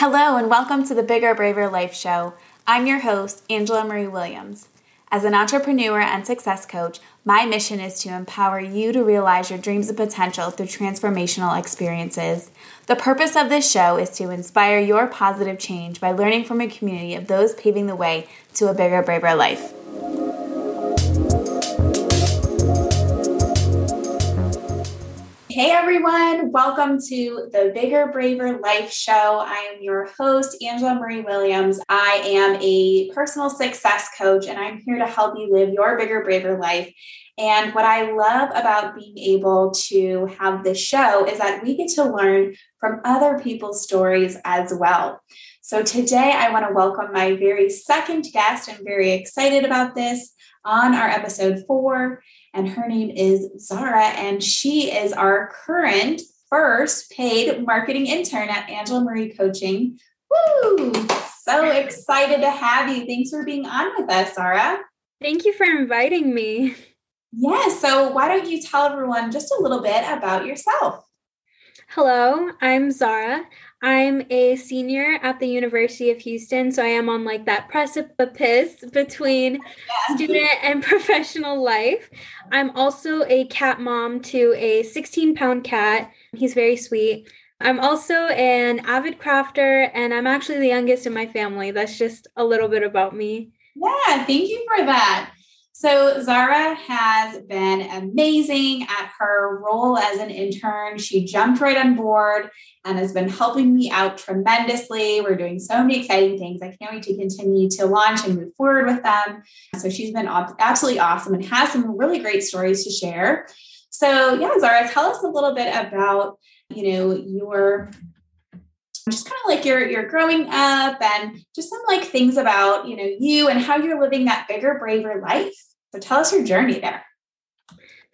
Hello, and welcome to the Bigger, Braver Life Show. I'm your host, Angela Marie Williams. As an entrepreneur and success coach, my mission is to empower you to realize your dreams and potential through transformational experiences. The purpose of this show is to inspire your positive change by learning from a community of those paving the way to a bigger, braver life. Hey everyone, welcome to the Bigger Braver Life Show. I am your host, Angela Marie Williams. I am a personal success coach and I'm here to help you live your bigger, braver life. And what I love about being able to have this show is that we get to learn from other people's stories as well. So today I want to welcome my very second guest. I'm very excited about this on our episode four and her name is Zahra, and she is our current first paid marketing intern at Angela Marie Coaching. Woo! So excited to have you. Thanks for being on with us, Zahra. Thank you for inviting me. Yeah, so why don't you tell everyone just a little bit about yourself? Hello, I'm Zahra. I'm a senior at the University of Houston, so I am on like that precipice between student and professional life. I'm also a cat mom to a 16 pound cat. He's very sweet. I'm also an avid crafter, and I'm actually the youngest in my family. That's just a little bit about me. Yeah, thank you for that. So, Zahra has been amazing at her role as an intern. She jumped right on board and has been helping me out tremendously. We're doing so many exciting things. I can't wait to continue to launch and move forward with them. So, she's been absolutely awesome and has some really great stories to share. So, yeah, Zahra, tell us a little bit about, you know, your just kind of like you're you're growing up and just some like things about you know you and how you're living that bigger braver life so tell us your journey there.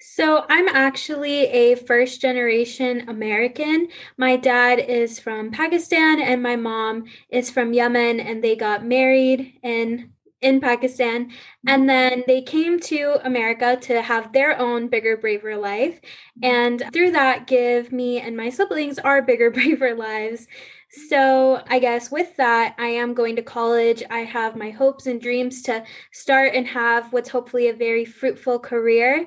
So, I'm actually a first generation American. My dad is from Pakistan and my mom is from Yemen, and they got married in in Pakistan. Mm-hmm. And then they came to America to have their own bigger, braver life. Mm-hmm. And through that, give me and my siblings our bigger, braver lives. So, I guess with that, I am going to college. I have my hopes and dreams to start and have what's hopefully a very fruitful career.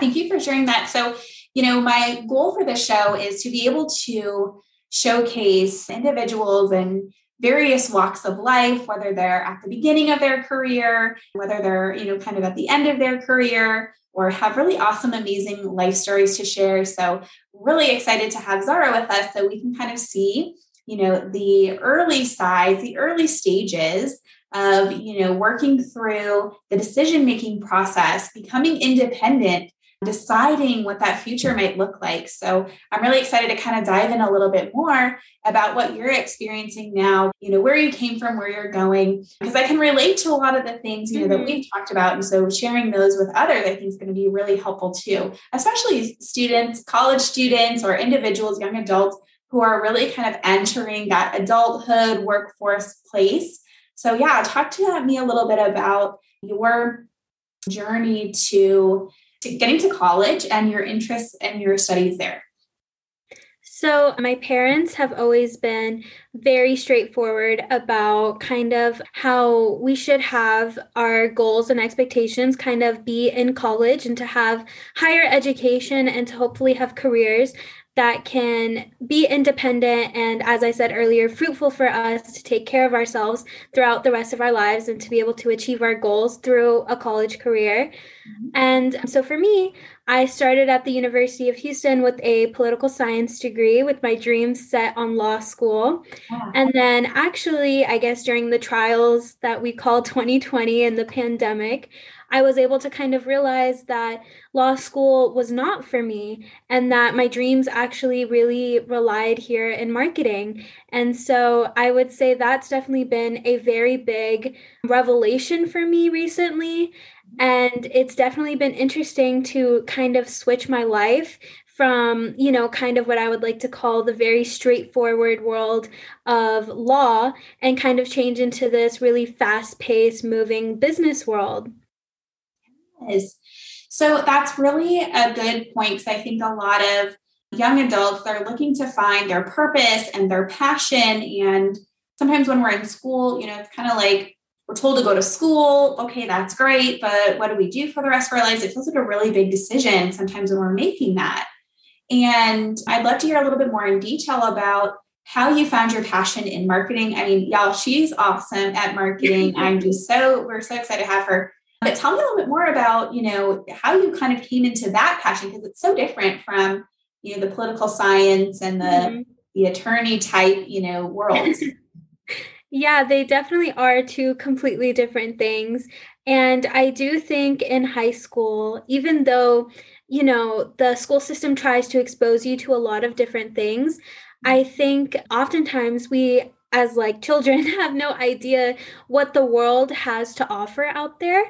Thank you for sharing that. So, you know, my goal for this show is to be able to showcase individuals and various walks of life whether they're at the beginning of their career whether they're you know kind of at the end of their career or have really awesome amazing life stories to share. So really excited to have Zahra with us so we can kind of see you know the early sides the early stages of you know working through the decision making process becoming independent deciding what that future might look like so i'm really excited to kind of dive in a little bit more about what you're experiencing now you know where you came from where you're going because i can relate to a lot of the things you know mm-hmm. that we've talked about and so sharing those with others i think is going to be really helpful too especially students college students or individuals young adults who are really kind of entering that adulthood workforce place. So, yeah, talk to me a little bit about your journey to, to getting to college and your interests and your studies there. So, my parents have always been very straightforward about kind of how we should have our goals and expectations kind of be in college and to have higher education and to hopefully have careers that can be independent and, as I said earlier, fruitful for us to take care of ourselves throughout the rest of our lives and to be able to achieve our goals through a college career. Mm-hmm. And so for me, I started at the University of Houston with a political science degree with my dreams set on law school. And then, actually, I guess during the trials that we call 2020 and the pandemic, I was able to kind of realize that law school was not for me and that my dreams actually really relied here in marketing. And so I would say that's definitely been a very big revelation for me recently. And it's definitely been interesting to kind of switch my life from, you know, kind of what I would like to call the very straightforward world of law and kind of change into this really fast paced, moving business world is. So that's really a good point because I think a lot of young adults they're looking to find their purpose and their passion and sometimes when we're in school you know it's kind of like we're told to go to school okay that's great but what do we do for the rest of our lives? It feels like a really big decision sometimes when we're making that. And i'd love to hear a little bit more in detail about how you found your passion in marketing. I mean y'all she's awesome at marketing. I'm just so we're so excited to have her but tell me a little bit more about you know how you kind of came into that passion because it's so different from you know the political science and the mm-hmm. the attorney type you know world. Yeah they definitely are two completely different things. And i do think in high school even though you know the school system tries to expose you to a lot of different things i think oftentimes we as like children have no idea what the world has to offer out there.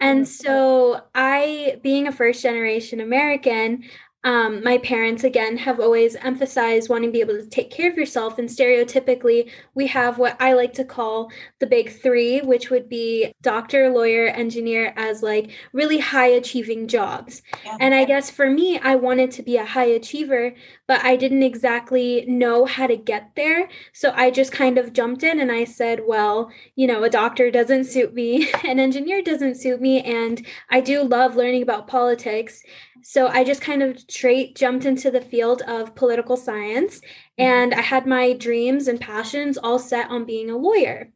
And so i being a first generation american um, my parents, again, have always emphasized wanting to be able to take care of yourself. And stereotypically, we have what I like to call the big three, which would be doctor, lawyer, engineer, as like really high achieving jobs. Yeah. And I guess for me, I wanted to be a high achiever, but I didn't exactly know how to get there. So I just kind of jumped in and I said, well, you know, a doctor doesn't suit me, an engineer doesn't suit me, and I do love learning about politics. So I just kind of straight jumped into the field of political science mm-hmm. and I had my dreams and passions all set on being a lawyer.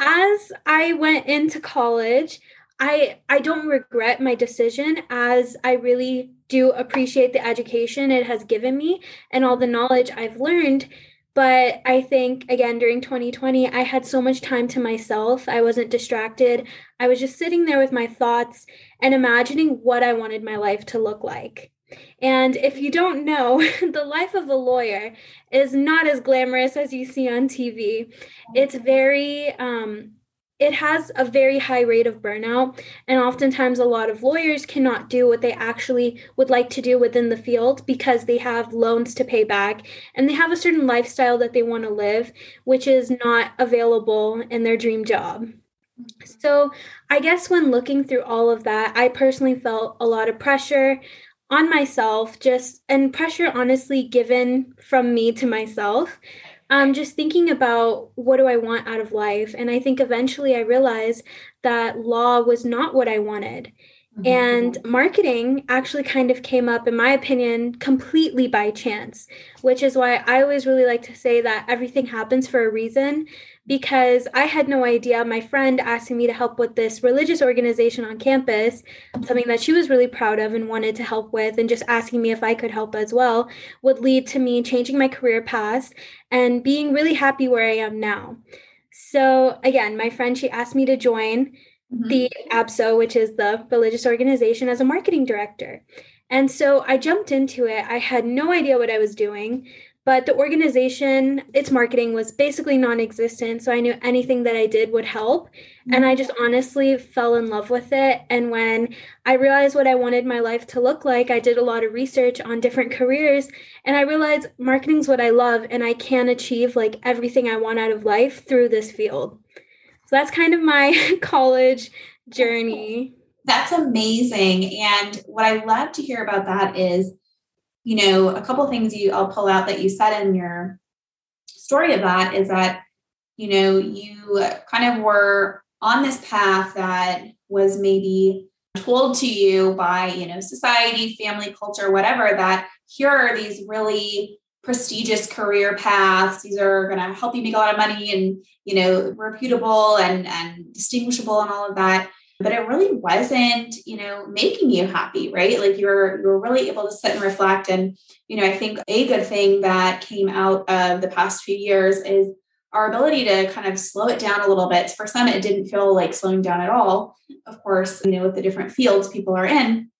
As I went into college, I I don't regret my decision as I really do appreciate the education it has given me and all the knowledge I've learned but I think, again, during 2020, I had so much time to myself. I wasn't distracted. I was just sitting there with my thoughts and imagining what I wanted my life to look like. And if you don't know, the life of a lawyer is not as glamorous as you see on TV. It's very, um, it has a very high rate of burnout and oftentimes a lot of lawyers cannot do what they actually would like to do within the field because they have loans to pay back and they have a certain lifestyle that they want to live which is not available in their dream job. So i guess when looking through all of that i personally felt a lot of pressure on myself just and pressure honestly given from me to myself um, just thinking about what do I want out of life. And I think eventually I realized that law was not what I wanted. Mm-hmm. And marketing actually kind of came up, in my opinion, completely by chance, which is why I always really like to say that everything happens for a reason because I had no idea. My friend asking me to help with this religious organization on campus, something that she was really proud of and wanted to help with, and just asking me if I could help as well, would lead to me changing my career path and being really happy where I am now. So, again, my friend, she asked me to join mm-hmm. the APSO, which is the religious organization, as a marketing director. And so I jumped into it. I had no idea what I was doing but the organization its marketing was basically non-existent so i knew anything that i did would help. Mm-hmm. And i just honestly fell in love with it. And when i realized what i wanted my life to look like i did a lot of research on different careers and i realized marketing's what i love and i can achieve like everything i want out of life through this field. So that's kind of my college journey. That's amazing. And what i love to hear about that is you know, a couple of things you I'll pull out that you said in your story of that is that, you know, you kind of were on this path that was maybe told to you by, you know, society, family, culture, whatever, that here are these really prestigious career paths. These are going to help you make a lot of money and, you know, reputable and, and distinguishable and all of that but it really wasn't you know making you happy right? Like you're you're really able to sit and reflect. And you know i think a good thing that came out of the past few years is our ability to kind of slow it down a little bit. For some it didn't feel like slowing down at all. Of course you know with the different fields people are in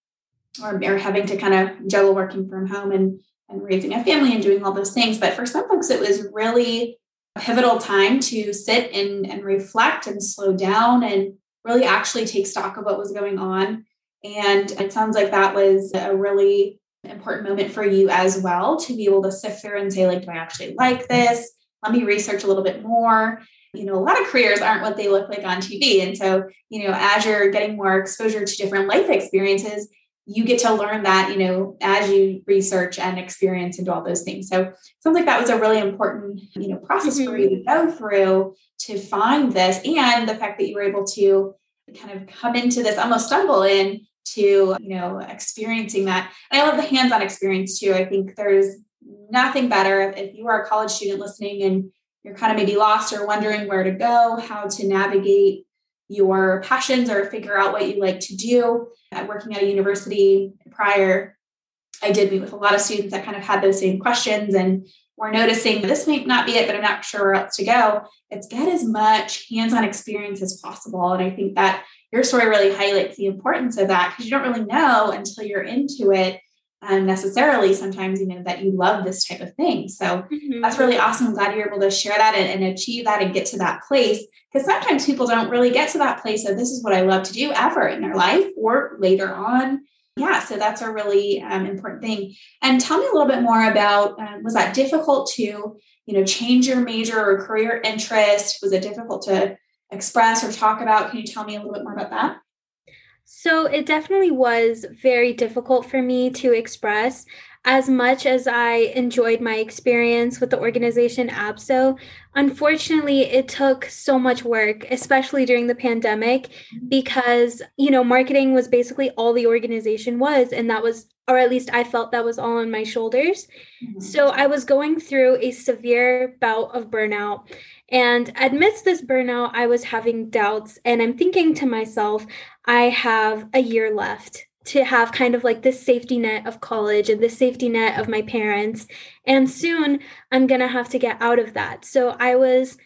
or are having to kind of juggle working from home and and raising a family and doing all those things. But for some folks it was really a pivotal time to sit and, and reflect and slow down and really actually take stock of what was going on. And it sounds like that was a really important moment for you as well to be able to sift through and say, like, do I actually like this? Let me research a little bit more. You know, a lot of careers aren't what they look like on TV. And so, you know, as you're getting more exposure to different life experiences, you get to learn that, you know, as you research and experience and do all those things. So sounds like that was a really important, you know, process mm-hmm. for you to go through to find this and the fact that you were able to kind of come into this, almost stumble in to, you know, experiencing that. And I love the hands-on experience too. I think there's nothing better if you are a college student listening and you're kind of maybe lost or wondering where to go, how to navigate your passions or figure out what you like to do. At working at a university prior, I did meet with a lot of students that kind of had those same questions and we're noticing this may not be it, but I'm not sure where else to go. It's get as much hands-on experience as possible. And I think that your story really highlights the importance of that because you don't really know until you're into it um, necessarily sometimes you know that you love this type of thing. So mm-hmm. that's really awesome. I'm glad you're able to share that and, and achieve that and get to that place. Because sometimes people don't really get to that place of this is what i love to do ever in their life or later on. Yeah so that's a really um, important thing. And tell me a little bit more about um, was that difficult to you know change your major or career interest? Was it difficult to express or talk about? Can you tell me a little bit more about that so it definitely was very difficult for me to express. As much as I enjoyed my experience with the organization ABSO, unfortunately, it took so much work, especially during the pandemic, because, you know, marketing was basically all the organization was. And that was, or at least I felt that was all on my shoulders. Mm-hmm. So I was going through a severe bout of burnout. And amidst this burnout, I was having doubts. And I'm thinking to myself, I have a year left to have kind of like this safety net of college and this safety net of my parents. And soon I'm going to have to get out of that. So I was.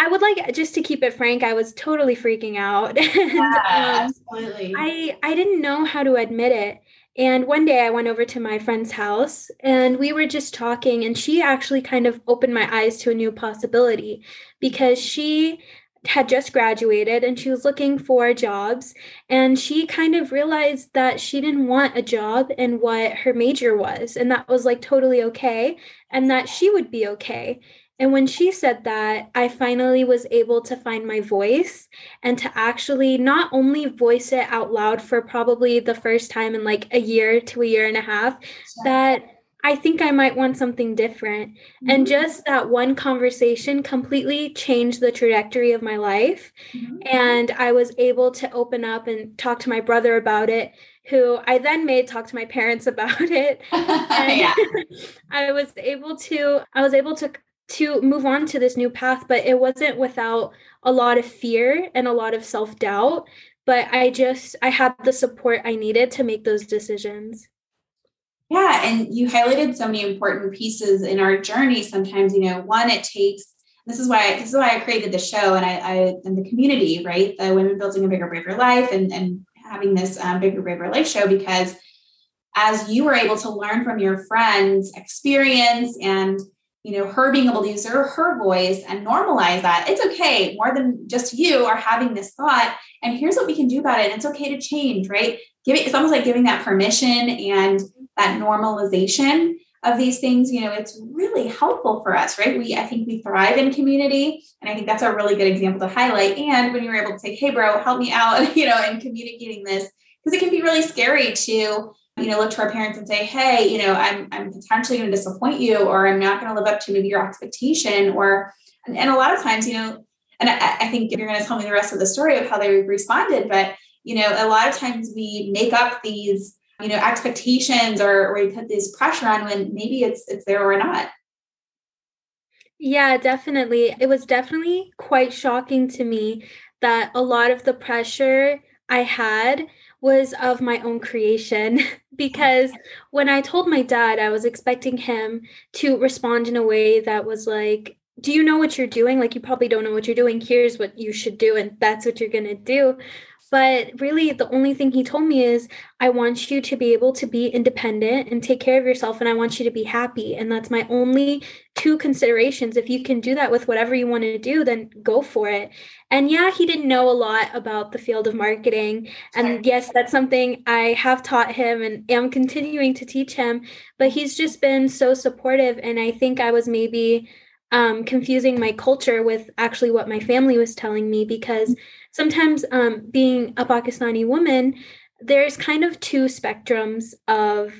I would like just to keep it frank, I was totally freaking out. and, yeah, um, absolutely. I I didn't know how to admit it. And one day I went over to my friend's house and we were just talking, and she actually kind of opened my eyes to a new possibility because she had just graduated and she was looking for jobs and she kind of realized that she didn't want a job in what her major was and that was like totally okay and that she would be okay and when she said that, I finally was able to find my voice and to actually not only voice it out loud for probably the first time in like a year to a year and a half, that I think I might want something different. Mm-hmm. And just that one conversation completely changed the trajectory of my life. Mm-hmm. And I was able to open up and talk to my brother about it, who I then made talk to my parents about it. yeah. I was able to I was able to to move on to this new path, but it wasn't without a lot of fear and a lot of self doubt. But I just, I had the support I needed to make those decisions. Yeah. And you highlighted so many important pieces in our journey. Sometimes, you know, one, it takes, this is why, this is why I created the show and I, I and the community, right? The Women Building a Bigger, Braver Life and, and having this um, Bigger, Braver Life show because as you were able to learn from your friends' experience and you know, her being able to use her, voice and normalize that. It's okay, more than just you are having this thought. And here's what we can do about it. It's okay to change, right? Giving it's almost like giving that permission and that normalization of these things, you know, it's really helpful for us, right? We I think we thrive in community. And I think that's a really good example to highlight. And when you're able to say, hey bro, help me out, you know, in communicating this, because it can be really scary to you know, look to our parents and say, hey, you know, I'm, I'm potentially going to disappoint you, or I'm not going to live up to maybe your expectation. Or, and, and a lot of times, you know, and I, I think you're going to tell me the rest of the story of how they responded, but, you know, a lot of times we make up these, you know, expectations or, or we put this pressure on when maybe it's, it's there or not. Yeah, definitely. It was definitely quite shocking to me that a lot of the pressure I had was of my own creation because when I told my dad, I was expecting him to respond in a way that was like, Do you know what you're doing? Like, you probably don't know what you're doing. Here's what you should do, and that's what you're going to do. But really, the only thing he told me is, I want you to be able to be independent and take care of yourself, and I want you to be happy. And that's my only two considerations. If you can do that with whatever you want to do, then go for it. And yeah, he didn't know a lot about the field of marketing. And yes, that's something I have taught him and am continuing to teach him. But he's just been so supportive. And I think I was maybe um, confusing my culture with actually what my family was telling me because sometimes um, being a Pakistani woman, there's kind of two spectrums of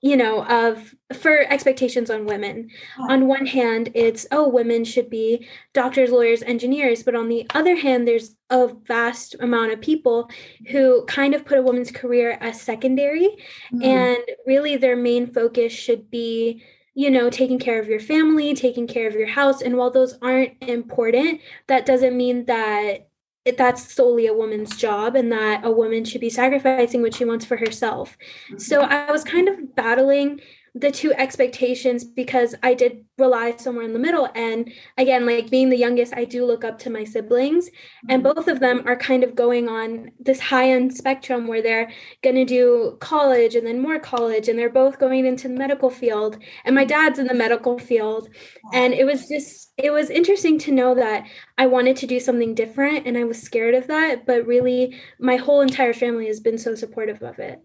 you know of for expectations on women on one hand it's oh women should be doctors lawyers engineers but on the other hand there's a vast amount of people who kind of put a woman's career as secondary mm. and really their main focus should be you know, taking care of your family, taking care of your house. And while those aren't important, that doesn't mean that that's solely a woman's job and that a woman should be sacrificing what she wants for herself. Mm-hmm. So I was kind of battling the two expectations because I did rely somewhere in the middle. And again, like being the youngest, I do look up to my siblings, and mm-hmm. both of them are kind of going on this high end spectrum where they're going to do college and then more college, and they're both going into the medical field. And my dad's in the medical field. And it was just, it was interesting to know that I wanted to do something different and I was scared of that. But really, my whole entire family has been so supportive of it.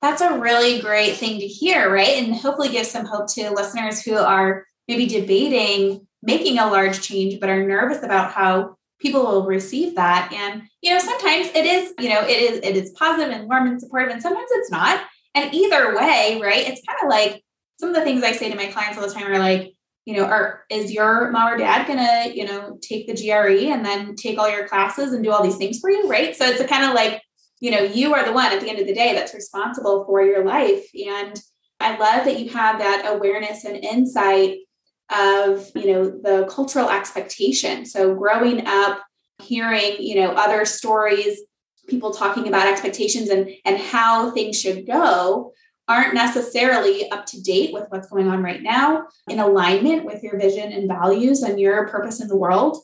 That's a really great thing to hear, right? And hopefully give some hope to listeners who are maybe debating making a large change but are nervous about how people will receive that. And you know, sometimes it is, you know, it is it is positive and warm and supportive, and sometimes it's not. And either way, right? It's kind of like some of the things I say to my clients all the time are like, you know, are is your mom or dad gonna, you know, take the GRE and then take all your classes and do all these things for you, right? So it's a kind of like you know you are the one at the end of the day that's responsible for your life. And i love that you have that awareness and insight of you know the cultural expectation. So growing up hearing you know other stories people talking about expectations and and how things should go aren't necessarily up to date with what's going on right now in alignment with your vision and values and your purpose in the world.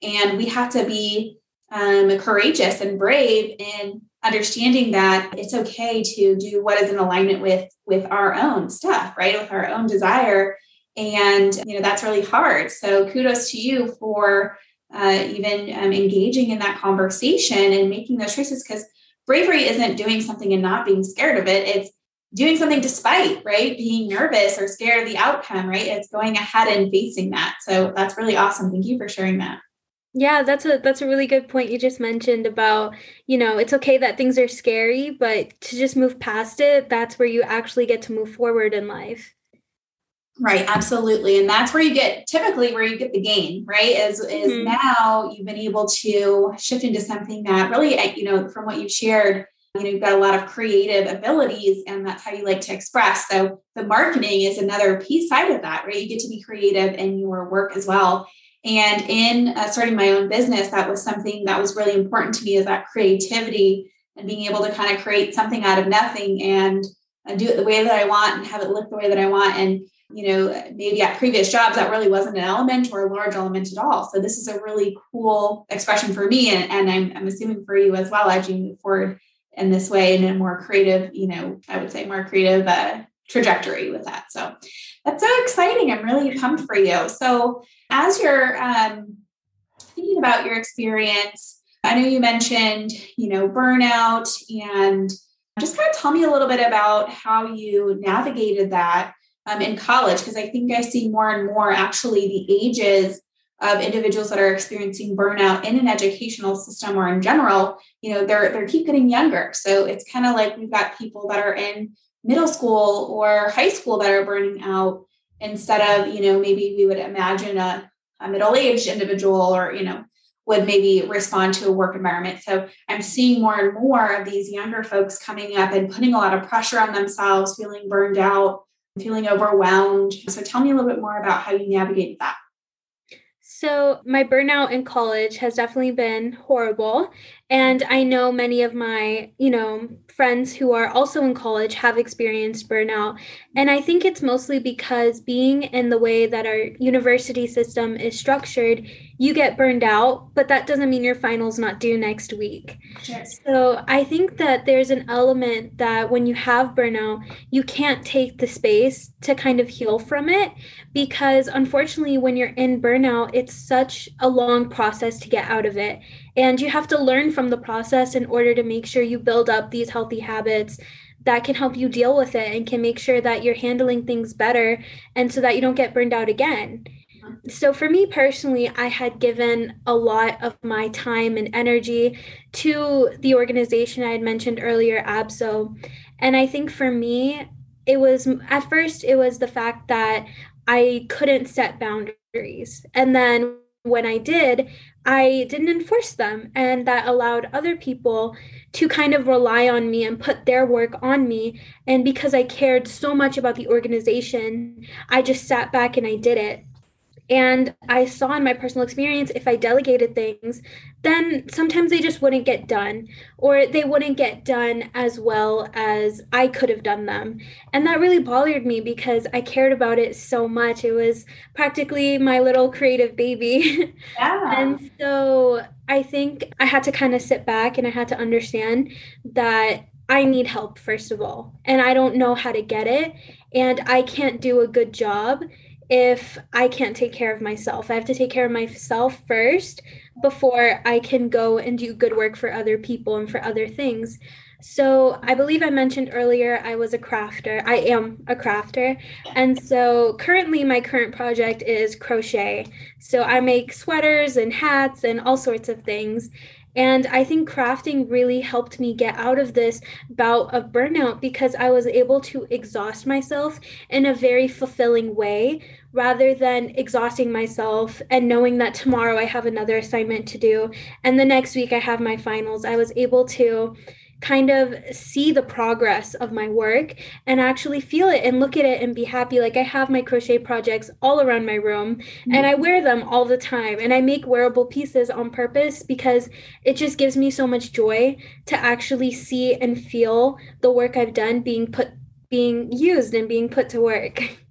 And we have to be um, courageous and brave in understanding that it's okay to do what is in alignment with with our own stuff right? With our own desire. And you know that's really hard. So kudos to you for uh, even um, engaging in that conversation and making those choices because bravery isn't doing something and not being scared of it. It's doing something despite right? Being nervous or scared of the outcome right? It's going ahead and facing that. So that's really awesome. Thank you for sharing that yeah, that's a that's a really good point you just mentioned about, you know, it's okay that things are scary, but to just move past it, that's where you actually get to move forward in life. Right, absolutely. And that's where you get typically where you get the gain, right? Is is mm-hmm. now you've been able to shift into something that really, you know, from what you've shared, you know, you've got a lot of creative abilities and that's how you like to express. So the marketing is another piece side of that, right? You get to be creative in your work as well. And in uh, starting my own business, that was something that was really important to me is that creativity and being able to kind of create something out of nothing and do it the way that I want and have it look the way that I want. And, you know, maybe at previous jobs, that really wasn't an element or a large element at all. So this is a really cool expression for me. And, and I'm, I'm assuming for you as well as you move forward in this way in a more creative, you know, I would say more creative uh, trajectory with that. So that's so exciting. I'm really pumped for you. So as you're um, thinking about your experience, I know you mentioned, you know, burnout and just kind of tell me a little bit about how you navigated that um, in college, because I think I see more and more actually the ages of individuals that are experiencing burnout in an educational system or in general, you know, they're they're keep getting younger. So it's kind of like we've got people that are in middle school or high school that are burning out instead of, you know, maybe we would imagine a, a middle-aged individual or, you know, would maybe respond to a work environment. So I'm seeing more and more of these younger folks coming up and putting a lot of pressure on themselves, feeling burned out, feeling overwhelmed. So tell me a little bit more about how you navigate that. So, my burnout in college has definitely been horrible. And I know many of my, you know, friends who are also in college have experienced burnout. And I think it's mostly because being in the way that our university system is structured, you get burned out, but that doesn't mean your final's not due next week. Sure. So I think that there's an element that when you have burnout, you can't take the space to kind of heal from it because unfortunately, when you're in burnout, it's such a long process to get out of it. And you have to learn from the process in order to make sure you build up these healthy habits that can help you deal with it and can make sure that you're handling things better and so that you don't get burned out again. so for me personally, I had given a lot of my time and energy to the organization I had mentioned earlier, ABSO. And I think for me, it was at first it was the fact that I couldn't set boundaries. And then when I did, I didn't enforce them. And that allowed other people to kind of rely on me and put their work on me. And because I cared so much about the organization, I just sat back and I did it. And I saw in my personal experience, if I delegated things, then sometimes they just wouldn't get done, or they wouldn't get done as well as I could have done them. And that really bothered me because I cared about it so much. It was practically my little creative baby. Yeah. and so I think I had to kind of sit back and I had to understand that I need help, first of all, and I don't know how to get it, and I can't do a good job if I can't take care of myself. I have to take care of myself first before I can go and do good work for other people and for other things. So, I believe I mentioned earlier I was a crafter. I am a crafter. And so, currently, my current project is crochet. So, I make sweaters and hats and all sorts of things. And I think crafting really helped me get out of this bout of burnout because I was able to exhaust myself in a very fulfilling way rather than exhausting myself and knowing that tomorrow I have another assignment to do and the next week I have my finals. I was able to kind of see the progress of my work and actually feel it and look at it and be happy. Like I have my crochet projects all around my room mm-hmm. and I wear them all the time. And I make wearable pieces on purpose because it just gives me so much joy to actually see and feel the work I've done being put being used and being put to work.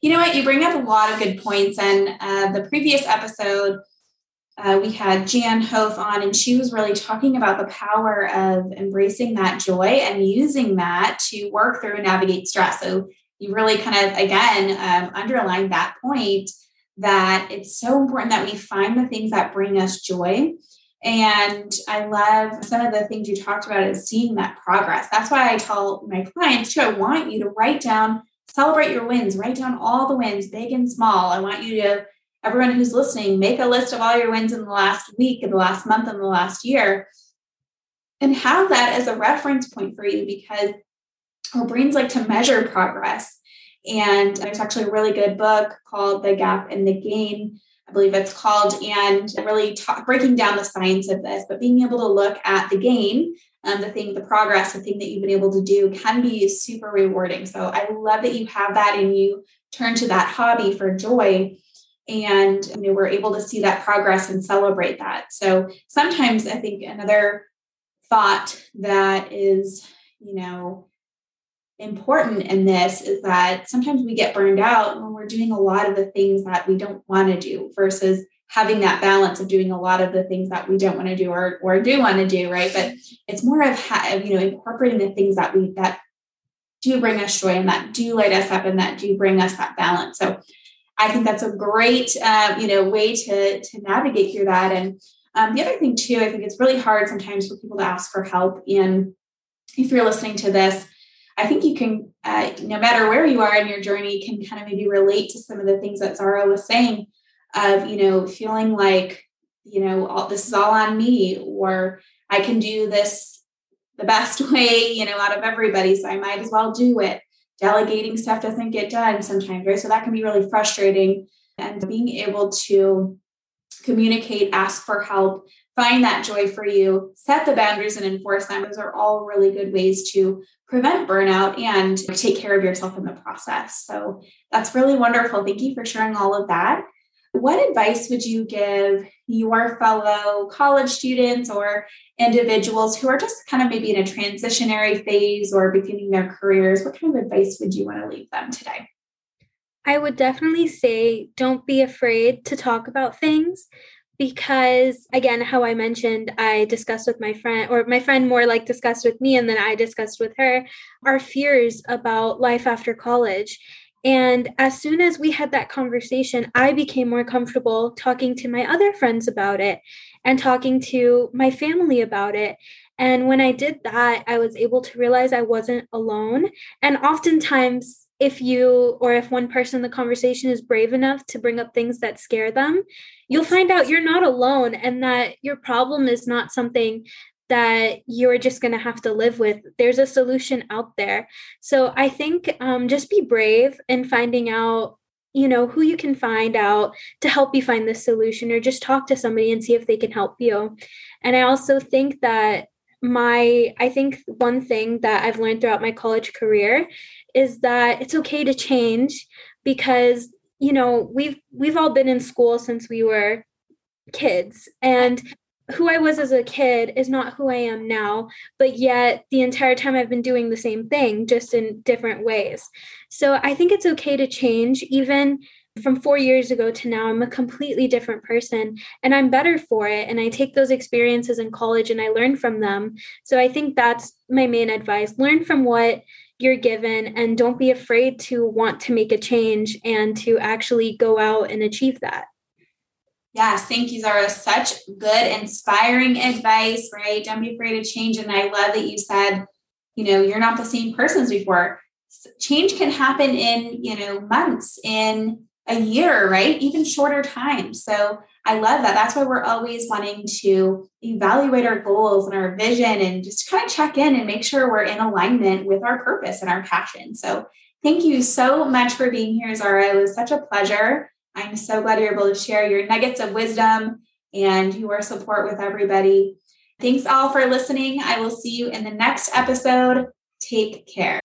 You know what? You bring up a lot of good points. And uh, the previous episode, uh, we had Jan Hoth on, and she was really talking about the power of embracing that joy and using that to work through and navigate stress. So you really kind of, again, um, underline that point that it's so important that we find the things that bring us joy. And I love some of the things you talked about is seeing that progress. That's why I tell my clients too, I want you to write down, celebrate your wins, write down all the wins, big and small. I want you to everyone who's listening, make a list of all your wins in the last week, in the last month, in the last year, and have that as a reference point for you because our brains like to measure progress. And there's actually a really good book called The Gap and the Gain, I believe it's called, and really talk, breaking down the science of this, but being able to look at the gain, um, the thing, the progress, the thing that you've been able to do can be super rewarding. So I love that you have that and you turn to that hobby for joy and you know we're able to see that progress and celebrate that so sometimes i think another thought that is you know important in this is that sometimes we get burned out when we're doing a lot of the things that we don't want to do versus having that balance of doing a lot of the things that we don't want to do or, or do want to do right but it's more of ha- you know incorporating the things that we that do bring us joy and that do light us up and that do bring us that balance so I think that's a great, uh, you know, way to to navigate through that. And um, the other thing too, I think it's really hard sometimes for people to ask for help. And if you're listening to this, I think you can, uh, no matter where you are in your journey, can kind of maybe relate to some of the things that Zahra was saying, of you know, feeling like, you know, all, this is all on me, or I can do this the best way, you know, out of everybody, so I might as well do it delegating stuff doesn't get done sometimes, right? So that can be really frustrating. And being able to communicate, ask for help, find that joy for you, set the boundaries and enforce them. Those are all really good ways to prevent burnout and take care of yourself in the process. So that's really wonderful. Thank you for sharing all of that. What advice would you give your fellow college students or individuals who are just kind of maybe in a transitionary phase or beginning their careers? What kind of advice would you want to leave them today? I would definitely say don't be afraid to talk about things because again how i mentioned i discussed with my friend or my friend more like discussed with me and then i discussed with her our fears about life after college and as soon as we had that conversation, I became more comfortable talking to my other friends about it and talking to my family about it. And when I did that, I was able to realize I wasn't alone. And oftentimes, if you or if one person in the conversation is brave enough to bring up things that scare them, you'll find out you're not alone and that your problem is not something that you're just going to have to live with. There's a solution out there. So I think um, just be brave in finding out you know who you can find out to help you find this solution or just talk to somebody and see if they can help you and i also think that my i think one thing that i've learned throughout my college career is that it's okay to change because you know we've we've all been in school since we were kids and who I was as a kid is not who I am now, but yet the entire time I've been doing the same thing, just in different ways. So I think it's okay to change, even from four years ago to now. I'm a completely different person and I'm better for it. And I take those experiences in college and I learn from them. So I think that's my main advice learn from what you're given and don't be afraid to want to make a change and to actually go out and achieve that. Yes, thank you, Zahra. Such good, inspiring advice, right? Don't be afraid to change. And I love that you said, you know, you're not the same person as before. Change can happen in, you know, months, in a year, right? Even shorter time. So I love that. That's why we're always wanting to evaluate our goals and our vision and just kind of check in and make sure we're in alignment with our purpose and our passion. So thank you so much for being here, Zahra. It was such a pleasure. I'm so glad you're able to share your nuggets of wisdom and your support with everybody. Thanks all for listening. I will see you in the next episode. Take care.